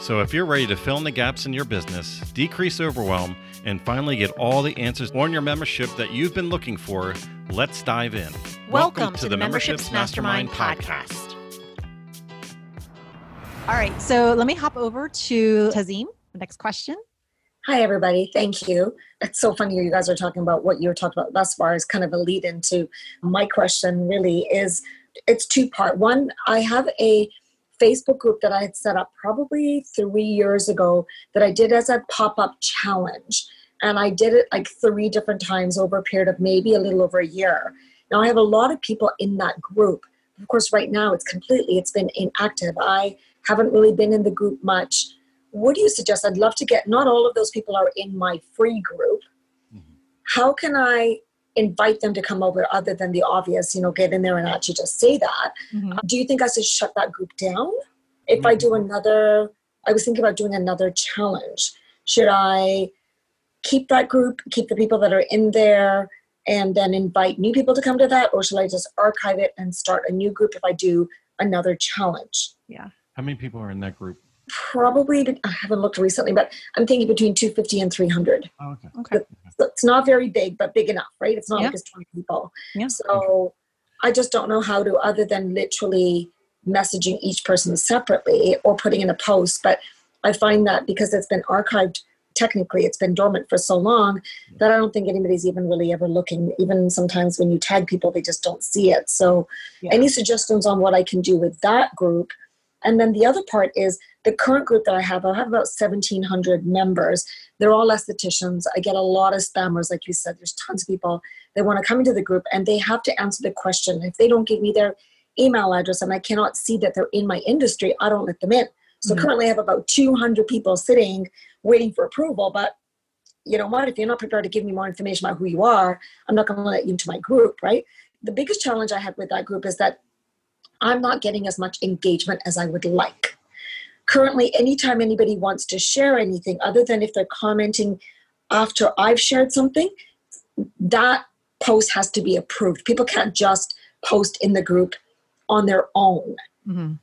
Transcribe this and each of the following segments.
So, if you're ready to fill in the gaps in your business, decrease overwhelm, and finally get all the answers on your membership that you've been looking for, let's dive in. Welcome, Welcome to, to, the Memberships, Mastermind, Mastermind podcast. All right, so let me hop over to Tazim. Next question. Hi, everybody. Thank you. It's so funny you guys are talking about what you were talking about thus far is kind of a lead into my question really is it's two part. One, I have a Facebook group that I had set up probably three years ago that I did as a pop up challenge. And I did it like three different times over a period of maybe a little over a year. Now I have a lot of people in that group. Of course, right now it's completely, it's been inactive. I haven't really been in the group much. What do you suggest? I'd love to get, not all of those people are in my free group. Mm-hmm. How can I invite them to come over other than the obvious, you know, get in there and actually just say that. Mm-hmm. Uh, do you think I should shut that group down? If mm-hmm. I do another, I was thinking about doing another challenge. Should I keep that group, keep the people that are in there, and then invite new people to come to that? Or should I just archive it and start a new group if I do another challenge? Yeah. How many people are in that group? probably I haven't looked recently, but I'm thinking between 250 and 300. Oh, okay. Okay. It's not very big, but big enough, right? It's not yeah. like it's 20 people. Yeah. So I just don't know how to, other than literally messaging each person separately or putting in a post. But I find that because it's been archived, technically it's been dormant for so long that I don't think anybody's even really ever looking. Even sometimes when you tag people, they just don't see it. So, yeah. any suggestions on what I can do with that group? And then the other part is the current group that I have, I have about 1,700 members. They're all estheticians. I get a lot of spammers, like you said. There's tons of people that want to come into the group and they have to answer the question. If they don't give me their email address and I cannot see that they're in my industry, I don't let them in. So mm-hmm. currently I have about 200 people sitting waiting for approval. But you know what? If you're not prepared to give me more information about who you are, I'm not going to let you into my group, right? The biggest challenge I have with that group is that I'm not getting as much engagement as I would like. Currently anytime anybody wants to share anything other than if they're commenting after i've shared something that post has to be approved. People can't just post in the group on their own. Mm-hmm.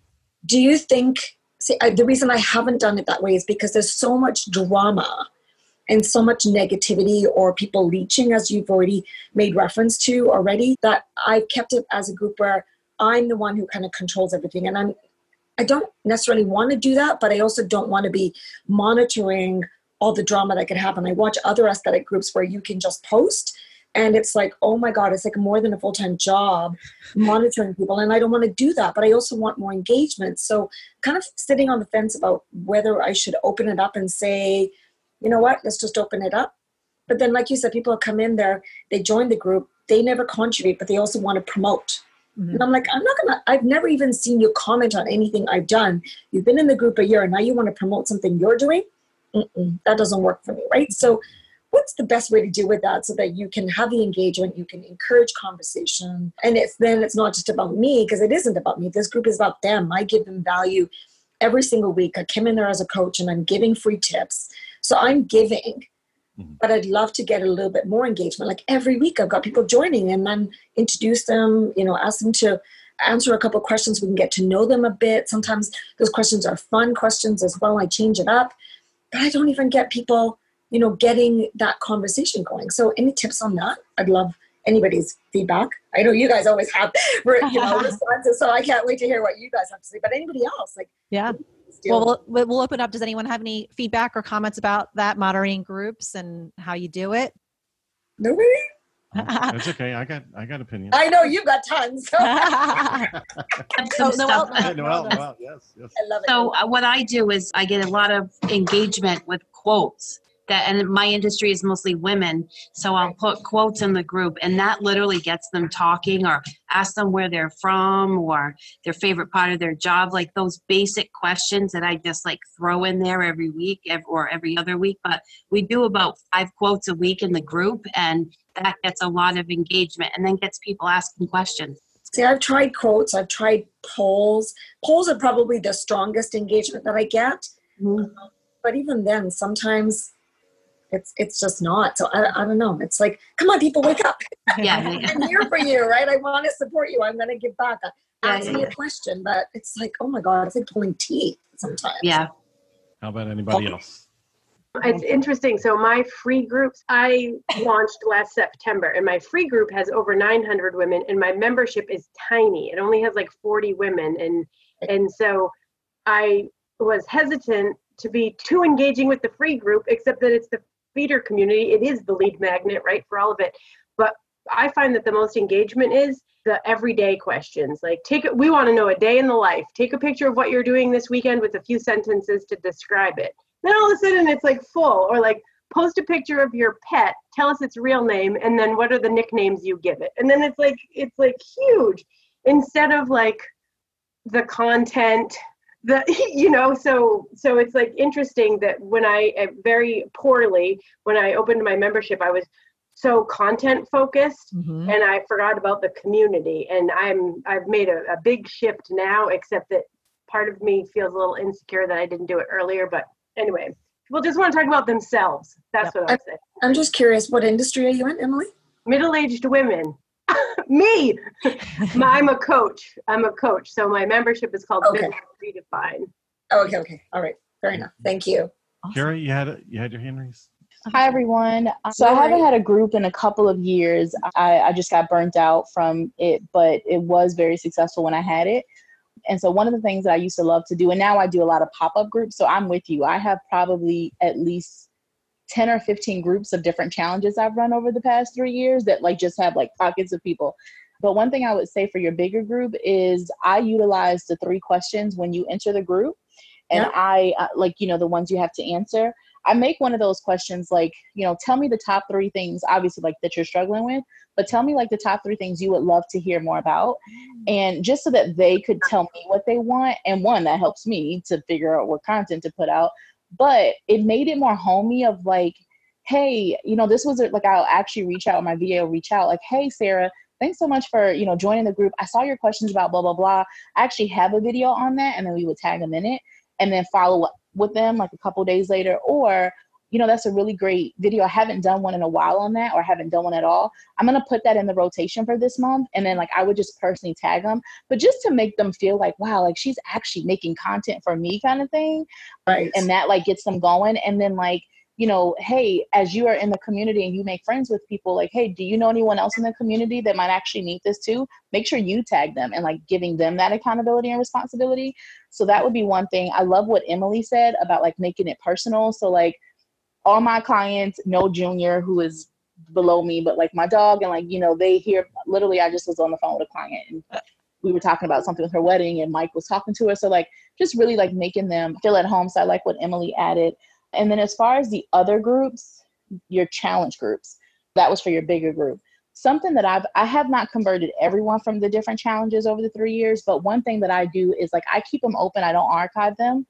do you think see I, the reason i haven't done it that way is because there's so much drama and so much negativity or people leeching as you've already made reference to already that i've kept it as a group where i'm the one who kind of controls everything and i'm I don't necessarily want to do that, but I also don't want to be monitoring all the drama that could happen. I watch other aesthetic groups where you can just post and it's like, oh my God, it's like more than a full time job monitoring people. And I don't want to do that, but I also want more engagement. So, kind of sitting on the fence about whether I should open it up and say, you know what, let's just open it up. But then, like you said, people come in there, they join the group, they never contribute, but they also want to promote. Mm-hmm. And I'm like, I'm not gonna, I've never even seen you comment on anything I've done. You've been in the group a year and now you want to promote something you're doing? Mm-mm, that doesn't work for me, right? So, what's the best way to deal with that so that you can have the engagement, you can encourage conversation, and it's then it's not just about me because it isn't about me. This group is about them. I give them value every single week. I came in there as a coach and I'm giving free tips. So I'm giving Mm-hmm. But I'd love to get a little bit more engagement. Like every week, I've got people joining and then introduce them, you know, ask them to answer a couple of questions. We can get to know them a bit. Sometimes those questions are fun questions as well. I change it up. But I don't even get people, you know, getting that conversation going. So, any tips on that? I'd love anybody's feedback. I know you guys always have, you know, responses, so I can't wait to hear what you guys have to say. But anybody else, like, yeah, well, well, we'll open up. Does anyone have any feedback or comments about that moderating groups and how you do it? Nobody. That's okay. I got I got opinions. I know you've got tons. So. Noel, Noel, Noel, yes, yes. I love it. So uh, what I do is I get a lot of engagement with quotes. That and my industry is mostly women so i'll put quotes in the group and that literally gets them talking or ask them where they're from or their favorite part of their job like those basic questions that i just like throw in there every week or every other week but we do about five quotes a week in the group and that gets a lot of engagement and then gets people asking questions See, I've tried quotes, I've tried polls. Polls are probably the strongest engagement that I get. Mm-hmm. But even then, sometimes it's it's just not. So I, I don't know. It's like, come on, people, wake up. Yeah, I'm here for you, right? I want to support you. I'm going to give back. Ask yeah, me yeah. a question, but it's like, oh my god, it's like pulling teeth sometimes. Yeah. How about anybody else? It's interesting. So my free groups I launched last September, and my free group has over 900 women, and my membership is tiny. It only has like 40 women, and and so I was hesitant to be too engaging with the free group, except that it's the feeder community. It is the lead magnet, right, for all of it. But I find that the most engagement is the everyday questions. Like, take we want to know a day in the life. Take a picture of what you're doing this weekend with a few sentences to describe it. Then all of a sudden it's like full, or like, post a picture of your pet, tell us its real name, and then what are the nicknames you give it. And then it's like, it's like huge instead of like the content the you know so so it's like interesting that when i uh, very poorly when i opened my membership i was so content focused mm-hmm. and i forgot about the community. And i'm i've made a, a big shift now except that part of me feels a little insecure that i didn't do it earlier. But anyway people just want to talk about themselves. That's yep. what i'm saying i'm just curious what industry are you in emily? Middle-aged women Me, I'm a coach. I'm a coach. So my membership is called okay. Business Redefine. Oh, okay, okay. All right. Fair enough. Thank you. Awesome. Kara, you had you had your hand raised. Hi everyone. So I haven't had a group in a couple of years. I, I just got burnt out from it, but it was very successful when I had it. And so one of the things that I used to love to do, and now I do a lot of pop-up groups. So I'm with you. I have probably at least 10 or 15 groups of different challenges I've run over the past three years that like just have like pockets of people. But one thing I would say for your bigger group is I utilize the three questions when you enter the group. And I uh, like, you know, the ones you have to answer. I make one of those questions like, you know, tell me the top three things, obviously, like that you're struggling with, but tell me like the top three things you would love to hear more about. And just so that they could tell me what they want. And one, that helps me to figure out what content to put out but it made it more homey of like hey you know this was like i'll actually reach out my va will reach out like hey sarah thanks so much for you know joining the group. I saw your questions about blah blah blah. I actually have a video on that and then we would tag them in it and then follow up with them like a couple days later or you know, that's a really great video. I haven't done one in a while on that or haven't done one at all. I'm going to put that in the rotation for this month. And then like I would just personally tag them, but just to make them feel like, wow, like she's actually making content for me kind of thing. Right. And that like gets them going. And then like, you know, hey, as you are in the community and you make friends with people, like, hey, do you know anyone else in the community that might actually need this too? Make sure you tag them and like giving them that accountability and responsibility. So that would be one thing. I love what Emily said about like making it personal. So like all my clients know Junior, who is below me, but like my dog and like, you know, they hear literally I just was on the phone with a client and we were talking about something with her wedding and Mike was talking to her. So like just really like making them feel at home. So I like what Emily added. And then as far as the other groups, your challenge groups, that was for your bigger group. Something that I've I have not converted everyone from the different challenges over the three years, but one thing that I do is like I keep them open, I don't archive them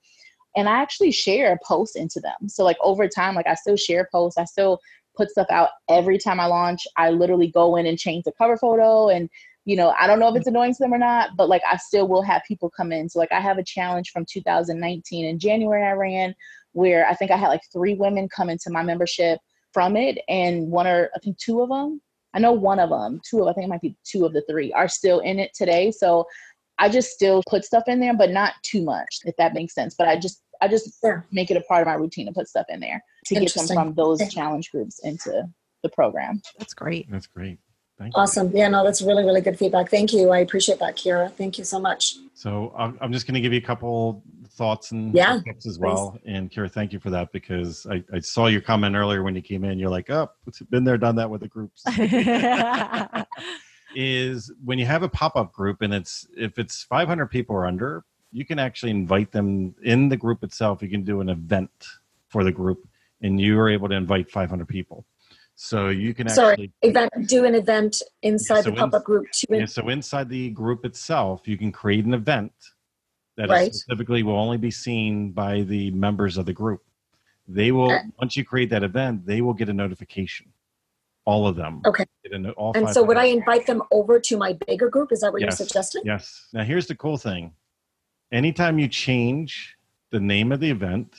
and I actually share posts into them. So like over time, like I still share posts. I still put stuff out every time I launch. I literally go in and change the cover photo and you know, I don't know if it's annoying to them or not, but like I still will have people come in. So like I have a challenge from 2019 in January I ran where I think I had like three women come into my membership from it and one or I think two of them I know one of them, two of I think it might be two of the three are still in it today. So I just still put stuff in there, but not too much, if that makes sense. But I just I just yeah. make it a part of my routine to put stuff in there to get them from those challenge groups into the program. That's great. That's great. Thank you. awesome. You. Yeah, no, that's really, really good feedback. Thank you. I appreciate that, Kira. Thank you so much. So I'm just going to give you a couple thoughts and yeah, tips as well. Please. And Kira, thank you for that because I, I saw your comment earlier when you came in. You're like, oh, it's been there, done that with the groups. is when you have a pop-up group and it's if it's 500 people or under you can actually invite them in the group itself you can do an event for the group and you are able to invite 500 people. So you can Sorry, actually event, do an event inside yeah, so the pop up group. To yeah, so inside the group itself, you can create an event that right. specifically will only be seen by the members of the group. They will okay. once you create that event, they will get a notification. All of them. Okay. and so would I invite them over to my bigger group? Is that what yes. you're suggesting? Yes. Now here's the cool thing. Anytime you change the name of the event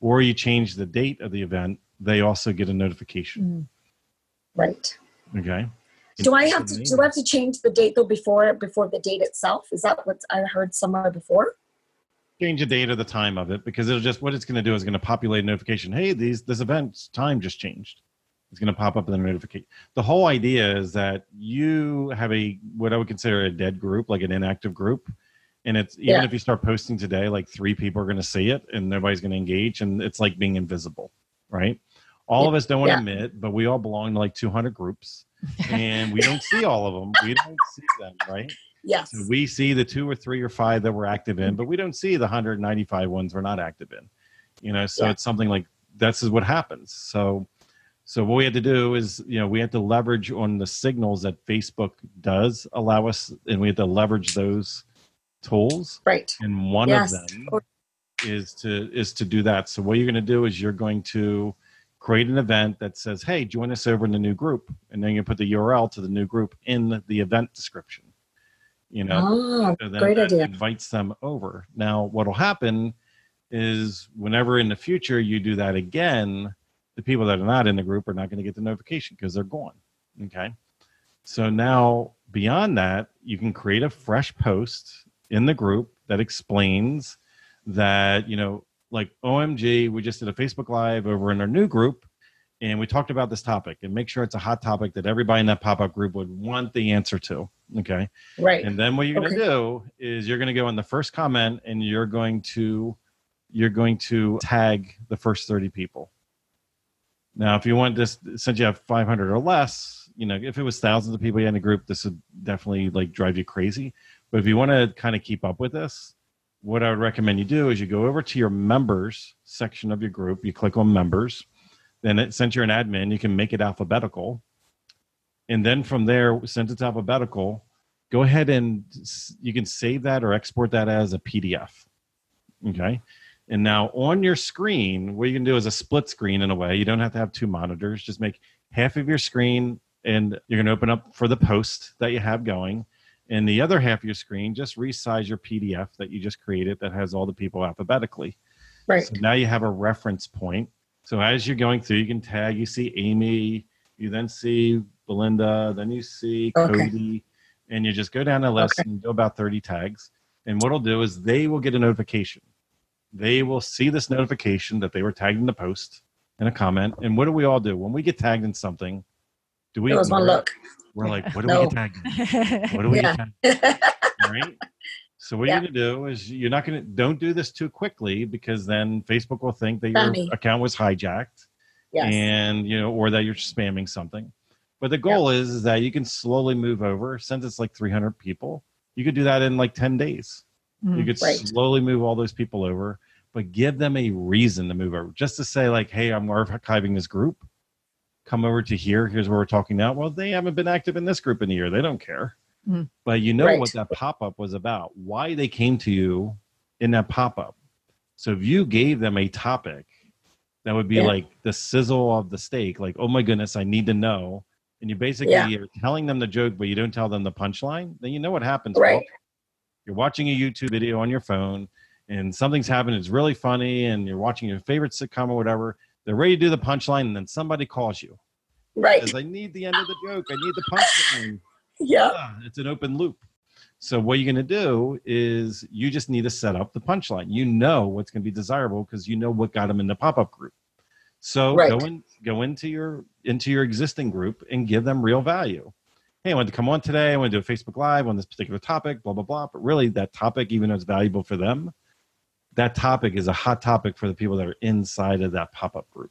or you change the date of the event, they also get a notification. Mm. Right. Okay. Do I have to do I have to change the date though before before the date itself? Is that what I heard somewhere before? Change the date or the time of it because it'll just what it's going to do is going to populate a notification. Hey, these this event's time just changed. It's going to pop up in the notification. The whole idea is that you have a what I would consider a dead group, like an inactive group, and it's even yeah. if you start posting today, like three people are going to see it and nobody's going to engage, and it's like being invisible, right? All yeah. of us don't want to yeah. admit, but we all belong to like 200 groups and we don't see all of them. We don't see them, right? Yes. So we see the two or three or five that we're active in, but we don't see the 195 ones we're not active in. You know, so yeah. it's something like this is what happens. So so what we had to do is, you know, we had to leverage on the signals that Facebook does allow us, and we had to leverage those tools. Right. And one yes. of them is to is to do that. So what you're going to do is you're going to create an event that says, hey, join us over in the new group. And then you put the URL to the new group in the event description. You know, oh, so great idea. invites them over. Now, what will happen is whenever in the future you do that again, the people that are not in the group are not going to get the notification because they're gone. Okay. So now, beyond that, you can create a fresh post in the group that explains that, you know, like OMG, we just did a Facebook Live over in our new group and we talked about this topic and make sure it's a hot topic that everybody in that pop-up group would want the answer to. Okay. Right. And then what you're okay. gonna do is you're gonna go in the first comment and you're going to you're going to tag the first 30 people. Now, if you want this, since you have 500 or less, you know, if it was thousands of people in a group, this would definitely like drive you crazy. But if you want to kind of keep up with this, what I would recommend you do is you go over to your members section of your group, you click on members, then it, since you're an admin, you can make it alphabetical. And then from there, since it's alphabetical, go ahead and you can save that or export that as a PDF. Okay. And now on your screen, what you can do is a split screen in a way. You don't have to have two monitors. Just make half of your screen and you're going to open up for the post that you have going And the other half of your screen, just resize your PDF that you just created that has all the people alphabetically. Right. So now you have a reference point. So as you're going through, you can tag, you see Amy, you then see Belinda, then you see okay. Cody, and you just go down the list okay. and do about 30 tags. And what it'll do is they will get a notification. They will see this notification that they were tagged in the post in a comment. And what do we all do? When we get tagged in something, do we? It was one look. We're like, what do no. we get tagged? What do we yeah. get tagged? right? So what yeah. you're gonna do is you're not gonna don't do this too quickly because then Facebook will think that your account was hijacked. Yes. And you know, or that you're spamming something. But the goal is, is that you can slowly move over. Since it's like 300 people, you could do that in like 10 days. Mm, you could right. slowly move all those people over, but give them a reason to move over. Just to say, like, hey, I'm archiving this group come over to here. Here's where we're talking now. Well, they haven't been active in this group in a year. They don't care. Mm-hmm. But you know right. what that pop up was about, why they came to you in that pop up. So if you gave them a topic that would be yeah. like the sizzle of the steak, like, oh my goodness, I need to know. And you basically yeah. are telling them the joke, but you don't tell them the punchline, then you know what happens. Right. Well, you're watching a YouTube video on your phone and something's happened, it's really funny, and you're watching your favorite sitcom or whatever they're ready to do the punchline, and then somebody calls you. Right. Says, I need the end of the joke. I need the punchline. yeah. yeah. It's an open loop. So what you're going to do is you just need to set up the punchline. You know what's going to be desirable because you know what got them in the pop-up group. So right. go in, go into your into your existing group and give them real value. Hey, I wanted to come on today. I want to do a Facebook Live on this particular topic, blah blah blah. But really, that topic, even though it's valuable for them, that topic is a hot topic for the people that are inside of that pop-up group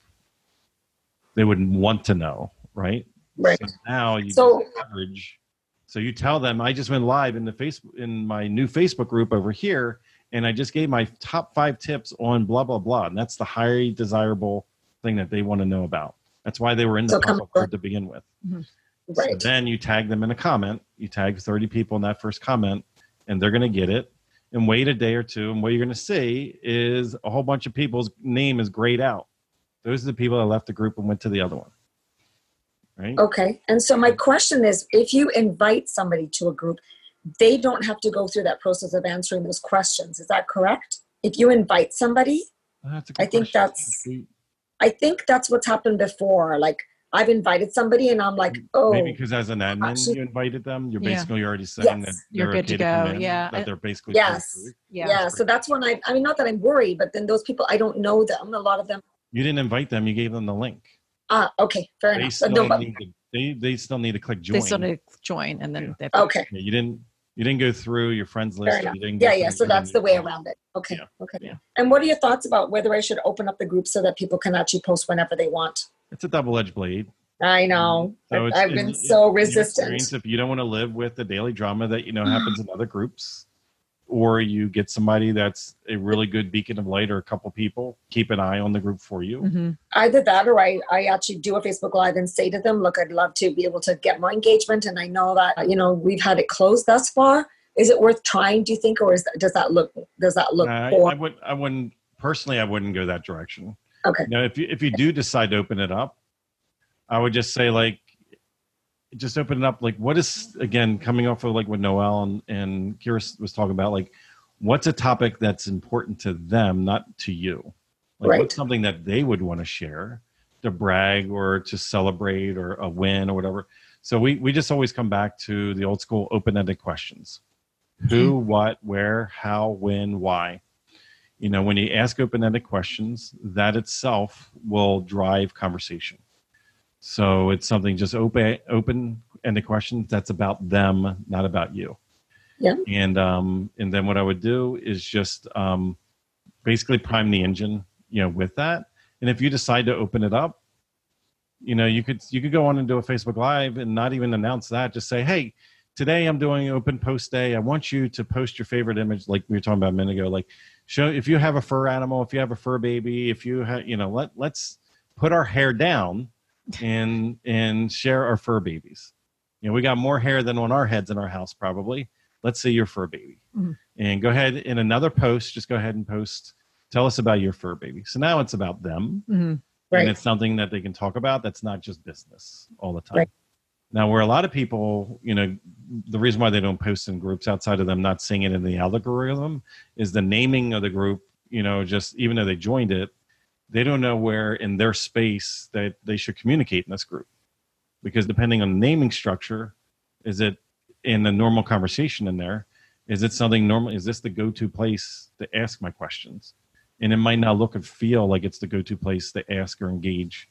they wouldn't want to know right right so now you so, average so you tell them i just went live in the facebook in my new facebook group over here and i just gave my top five tips on blah blah blah and that's the highly desirable thing that they want to know about. That's why they were in the so puzzle group to begin with. Mm-hmm. Right. So then you tag them in a comment. You tag 30 people in that first comment, and they're going to get it. And wait a day or two, and what you're going to see is a whole bunch of people's name is grayed out. Those are the people that left the group and went to the other one. Right. Okay. And so my question is, if you invite somebody to a group, they don't have to go through that process of answering those questions. Is that correct? If you invite somebody, I think question. that's I think that's what's happened before. Like I've invited somebody and I'm like, oh maybe because as an admin actually, you invited them, you're basically yeah. already saying yes. that you're good to go. yeah. That they're basically Yes. Yeah. yeah. So that's when I I mean not that I'm worried, but then those people I don't know them. A lot of them You didn't invite them, you gave them the link. Ah, okay, fair they enough. Still no, but, to, they they still need to click join. They still need to join and then yeah. okay. you didn't you didn't go through your friends list. yeah, yeah. So that's the way around it. Okay, yeah. okay. Yeah. And what are your thoughts about whether I should open up the group so that people can actually post whenever they want? It's a double-edged blade. I know. So I've been so resistant. If you don't want to live with the daily drama that you know happens in other groups, or you get somebody that's a really good beacon of light or a couple people keep an eye on the group for you mm-hmm. either that or I, I actually do a facebook live and say to them look i'd love to be able to get more engagement and i know that you know we've had it closed thus far is it worth trying do you think or is that, does that look does that look uh, I, I, would i wouldn't personally i wouldn't go that direction okay. Now if you if you do decide to open it up i would just say like just open it up. Like what is again coming off of like what noel and, and Kira was talking about like what's a topic that's important to them not to you? Like right. what's something that they would want to share to brag or to celebrate or a win or whatever? So we we just always come back to the old school open-ended questions. Who mm-hmm. what where how when why you know when you ask open-ended questions that itself will drive conversation so it's something just open open ended questions that's about them, not about you. Yeah. And um and then what I would do is just um basically prime the engine, you know, with that. And if you decide to open it up, you know, you could you could go on and do a Facebook Live and not even announce that. Just say, hey, today I'm doing open post day. I want you to post your favorite image, like we were talking about a minute ago. Like, show if you have a fur animal, if you have a fur baby, if you have, you know, let let's put our hair down and and share our fur babies. You know, we got more hair than on our heads in our house, probably. Let's say your fur baby. Mm-hmm. And go ahead in another post, just go ahead and post, tell us about your fur baby. So now it's about them. Mm-hmm. Right. And it's something that they can talk about that's not just business all the time. Right. Now, where a lot of people, you know, the reason why they don't post in groups outside of them not seeing it in the algorithm is the naming of the group, you know, just even though they joined it, they don't know where in their space that they should communicate in this group. Because depending on the naming structure is it in the normal conversation in there? Is it something normal is this the go-to place to ask my questions? And it might not look and feel like it's the go-to place to ask or engage.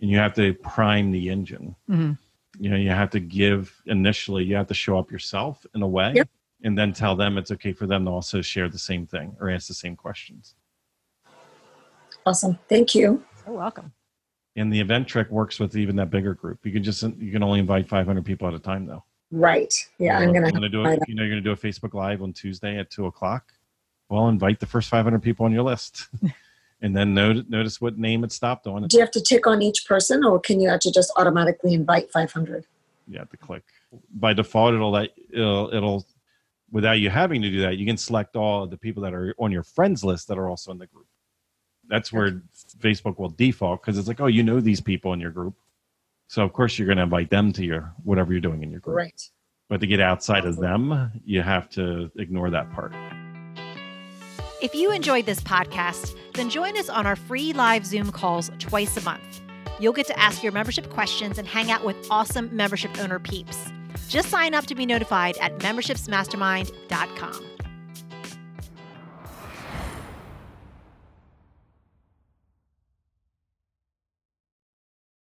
And you have to prime the engine. Mm-hmm. You know you have to give initially you have to show up yourself in a way yep. and then tell them it's okay for them to also share the same thing or ask the same questions Awesome. Thank you. You're welcome. And the event trick works with even that bigger group. You can just you can only invite 500 people at a time though. Right. Yeah, I'm gonna, gonna do it. You know, you're gonna do a Facebook Live on Tuesday at two o'clock. Well, invite the first 500 people on your list, and then notice notice what name it stopped on. Do you have to tick on each person, or can you actually just automatically invite 500? You have to click. By default, it'll let it'll, it'll without you having to do that. You can select all the people that are on your friends list that are also in the group that's where Facebook will default because it's like, oh, you know these people in your group, so of course you're going to invite them to your whatever you're doing in your group. Right. But to get outside of them, you have to ignore that part. If you enjoyed this podcast, then join us on our free live Zoom calls twice a month. You'll get to ask your membership questions and hang out with awesome membership owner peeps. Just sign up to be notified at membershipsmastermind.com.